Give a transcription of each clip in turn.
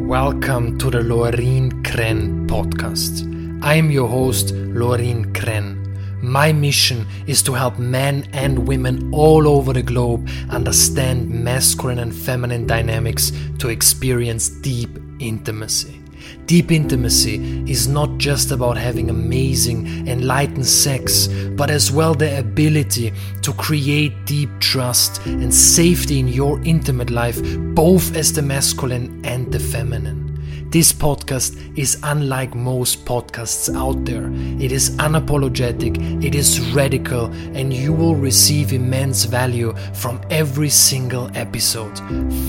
Welcome to the Lorin Krenn podcast. I am your host, Lorin Krenn. My mission is to help men and women all over the globe understand masculine and feminine dynamics to experience deep intimacy. Deep intimacy is not just about having amazing, enlightened sex, but as well the ability to create deep trust and safety in your intimate life, both as the masculine and the feminine. This podcast is unlike most podcasts out there. It is unapologetic, it is radical, and you will receive immense value from every single episode.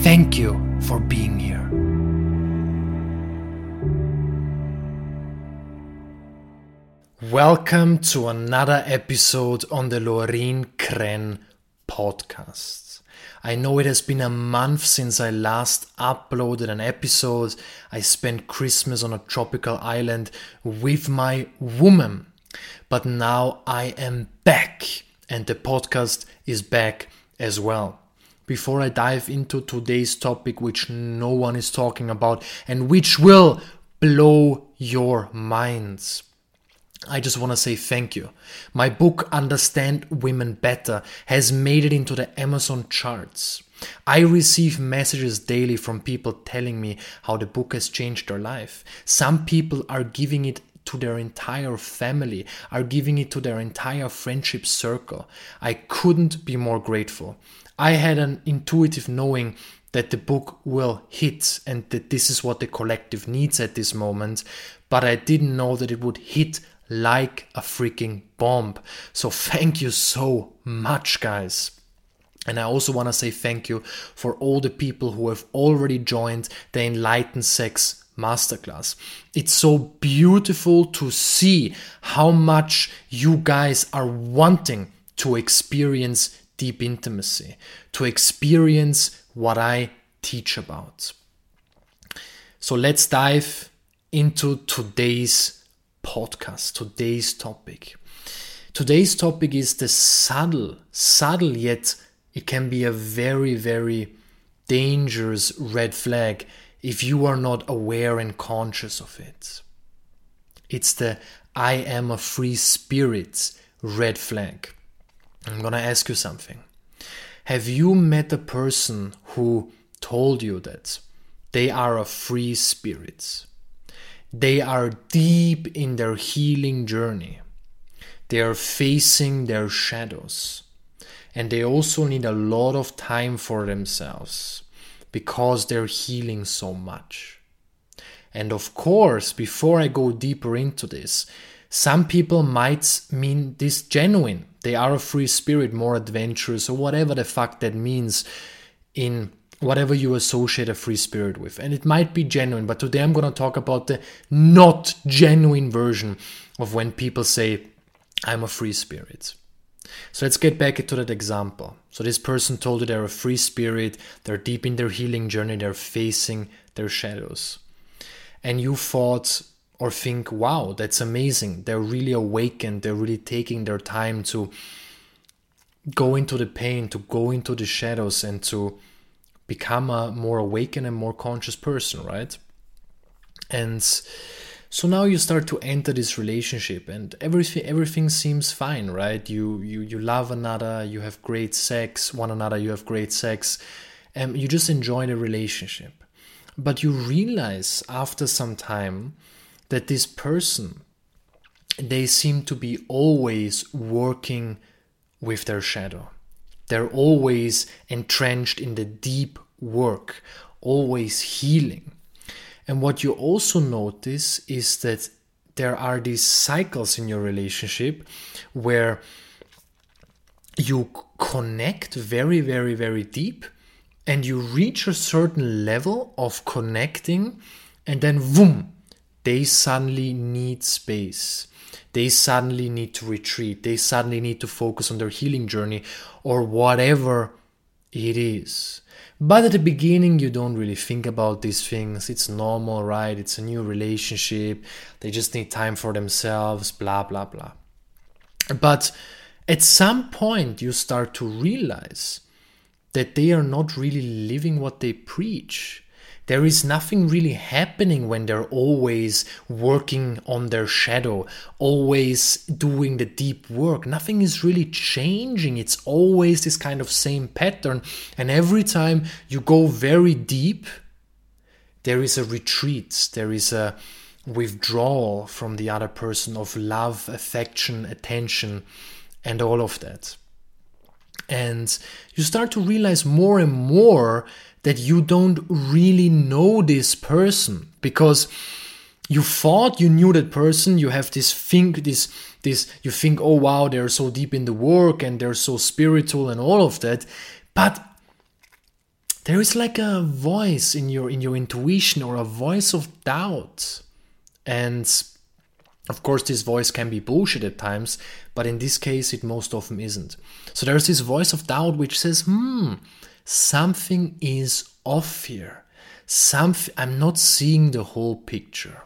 Thank you for being here. Welcome to another episode on the Lorin Krenn podcast. I know it has been a month since I last uploaded an episode. I spent Christmas on a tropical island with my woman. But now I am back and the podcast is back as well. Before I dive into today's topic, which no one is talking about and which will blow your minds. I just want to say thank you. My book, Understand Women Better, has made it into the Amazon charts. I receive messages daily from people telling me how the book has changed their life. Some people are giving it to their entire family, are giving it to their entire friendship circle. I couldn't be more grateful. I had an intuitive knowing that the book will hit and that this is what the collective needs at this moment, but I didn't know that it would hit like a freaking bomb. So thank you so much, guys. And I also want to say thank you for all the people who have already joined the Enlightened Sex Masterclass. It's so beautiful to see how much you guys are wanting to experience deep intimacy, to experience what I teach about. So let's dive into today's podcast, today's topic. Today's topic is the subtle, subtle yet it can be a very, very dangerous red flag if you are not aware and conscious of it. It's the I am a free spirit red flag. I'm gonna ask you something. Have you met a person who told you that they are a free spirit? They are deep in their healing journey. They are facing their shadows. And they also need a lot of time for themselves because they're healing so much. And of course, before I go deeper into this, some people might mean this genuine. They are a free spirit, more adventurous, or whatever the fuck that means in whatever you associate a free spirit with. And it might be genuine, but today I'm going to talk about the not genuine version of when people say, I'm a free spirit. So let's get back to that example. So this person told you they're a free spirit, they're deep in their healing journey, they're facing their shadows. And you thought or think, wow, that's amazing. They're really awakened, they're really taking their time to go into the pain, to go into the shadows, and to become a more awakened and more conscious person, right? And so now you start to enter this relationship and everything everything seems fine, right? You you you love another, you have great sex, one another, you have great sex, and you just enjoy the relationship. But you realize after some time that this person they seem to be always working with their shadow they're always entrenched in the deep work, always healing. And what you also notice is that there are these cycles in your relationship where you connect very, very, very deep and you reach a certain level of connecting, and then, boom, they suddenly need space they suddenly need to retreat, they suddenly need to focus on their healing journey or whatever it is. But at the beginning, you don't really think about these things. It's normal, right? It's a new relationship. They just need time for themselves, blah, blah, blah. But at some point, you start to realize that they are not really living what they preach. There is nothing really happening when they're always working on their shadow, always doing the deep work. Nothing is really changing. It's always this kind of same pattern. And every time you go very deep, there is a retreat, there is a withdrawal from the other person of love, affection, attention, and all of that. And you start to realize more and more that you don't really know this person because you thought you knew that person you have this think this this you think oh wow they're so deep in the work and they're so spiritual and all of that. But there is like a voice in your in your intuition or a voice of doubt. And of course this voice can be bullshit at times but in this case it most often isn't. So there's this voice of doubt which says hmm something is off here. Something I'm not seeing the whole picture.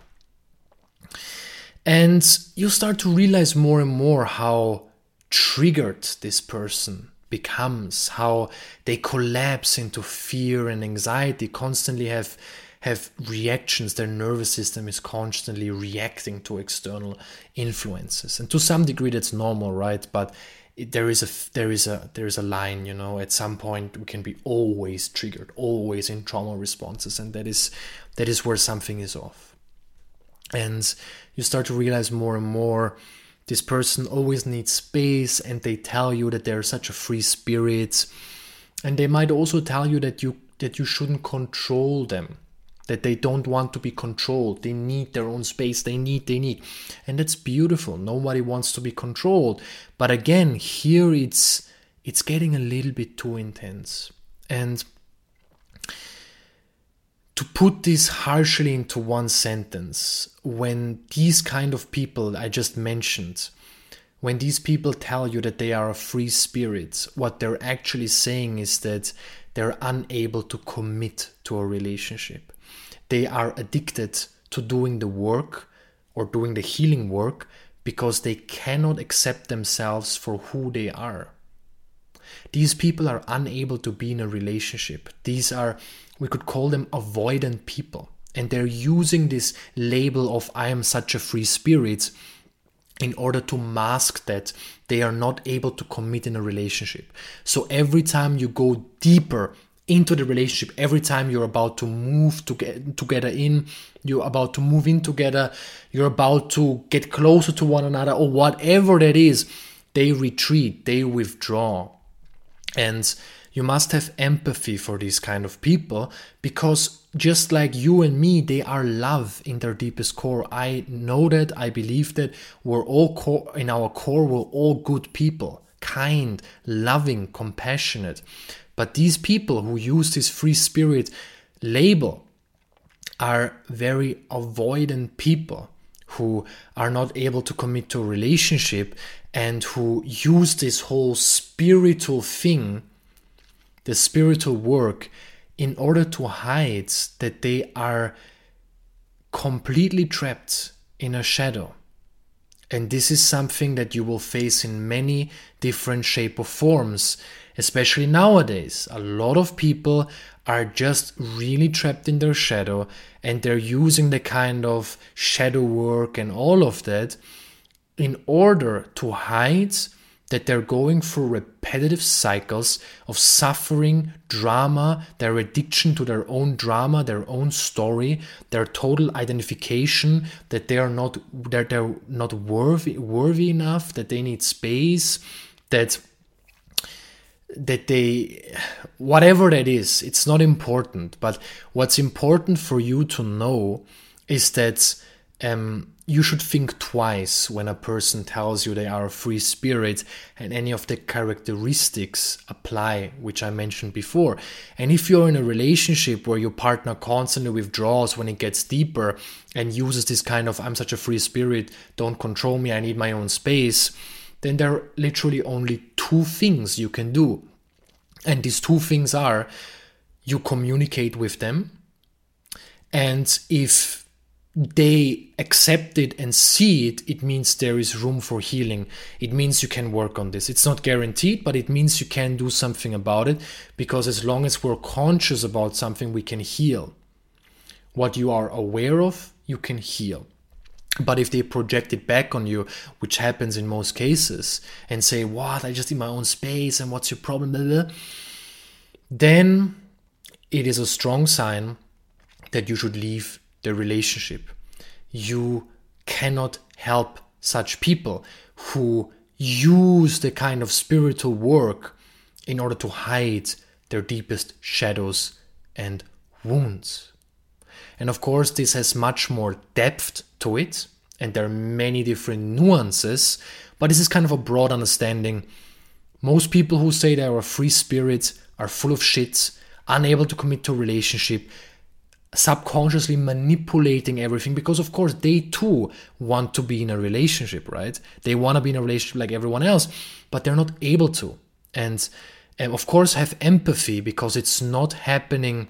And you start to realize more and more how triggered this person becomes, how they collapse into fear and anxiety, constantly have have reactions their nervous system is constantly reacting to external influences and to some degree that's normal right but there is a there is a there is a line you know at some point we can be always triggered always in trauma responses and that is that is where something is off. And you start to realize more and more this person always needs space and they tell you that they're such a free spirit and they might also tell you that you that you shouldn't control them that they don't want to be controlled. They need their own space. They need they need. And that's beautiful. Nobody wants to be controlled. But again here it's it's getting a little bit too intense. And to put this harshly into one sentence when these kind of people i just mentioned when these people tell you that they are a free spirit what they're actually saying is that they're unable to commit to a relationship they are addicted to doing the work or doing the healing work because they cannot accept themselves for who they are. These people are unable to be in a relationship. These are, we could call them avoidant people. And they're using this label of I am such a free spirit in order to mask that they are not able to commit in a relationship. So every time you go deeper into the relationship. Every time you're about to move to get together in you're about to move in together you're about to get closer to one another or whatever that is they retreat they withdraw. And you must have empathy for these kind of people because just like you and me they are love in their deepest core. I know that i believe that we're all core in our core we're all good people kind loving compassionate but these people who use this free spirit label are very avoidant people who are not able to commit to a relationship and who use this whole spiritual thing, the spiritual work, in order to hide that they are completely trapped in a shadow. And this is something that you will face in many different shape or forms especially nowadays. A lot of people are just really trapped in their shadow and they're using the kind of shadow work and all of that in order to hide that they're going through repetitive cycles of suffering, drama, their addiction to their own drama, their own story, their total identification that they are not that they're not worthy worthy enough, that they need space, that that they whatever that is it's not important. But what's important for you to know is that um, you should think twice when a person tells you they are a free spirit and any of the characteristics apply which i mentioned before and if you're in a relationship where your partner constantly withdraws when it gets deeper and uses this kind of i'm such a free spirit don't control me i need my own space then there are literally only two things you can do. And these two things are you communicate with them, and if they accept it and see it, it means there is room for healing. It means you can work on this. It's not guaranteed, but it means you can do something about it because as long as we're conscious about something, we can heal. what you are aware of, you can heal. But if they project it back on you, which happens in most cases, and say, What, I just in my own space, and what's your problem? Blah, blah, then it is a strong sign that you should leave the relationship. You cannot help such people who use the kind of spiritual work in order to hide their deepest shadows and wounds. And of course, this has much more depth to it, and there are many different nuances, but this is kind of a broad understanding. Most people who say they are free spirit are full of shit, unable to commit to a relationship, subconsciously manipulating everything because of course they too want to be in a relationship right? They want to be in a relationship like everyone else but they're not able to. And, and of course have empathy because it's not happening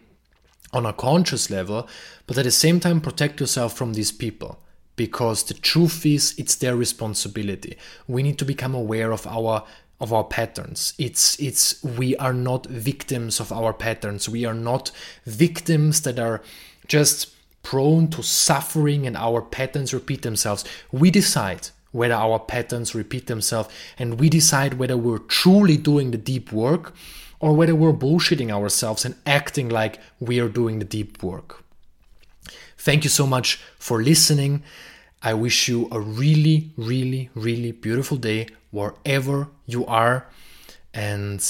on a conscious level but at the same time protect yourself from these people because the truth is it's their responsibility. We need to become aware of our of our patterns. It's it's we are not victims of our patterns. We are not victims that are just prone to suffering and our patterns repeat themselves. We decide whether our patterns repeat themselves and we decide whether we're truly doing the deep work or whether we're bullshitting ourselves and acting like we are doing the deep work. Thank you so much for listening. I wish you a really, really, really beautiful day wherever you are. And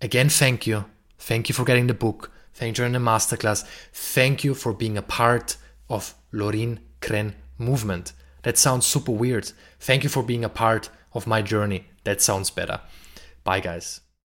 again, thank you. Thank you for getting the book. Thank you for the masterclass. Thank you for being a part of Lorin Krenn movement. That sounds super weird. Thank you for being a part of my journey. That sounds better. Bye, guys.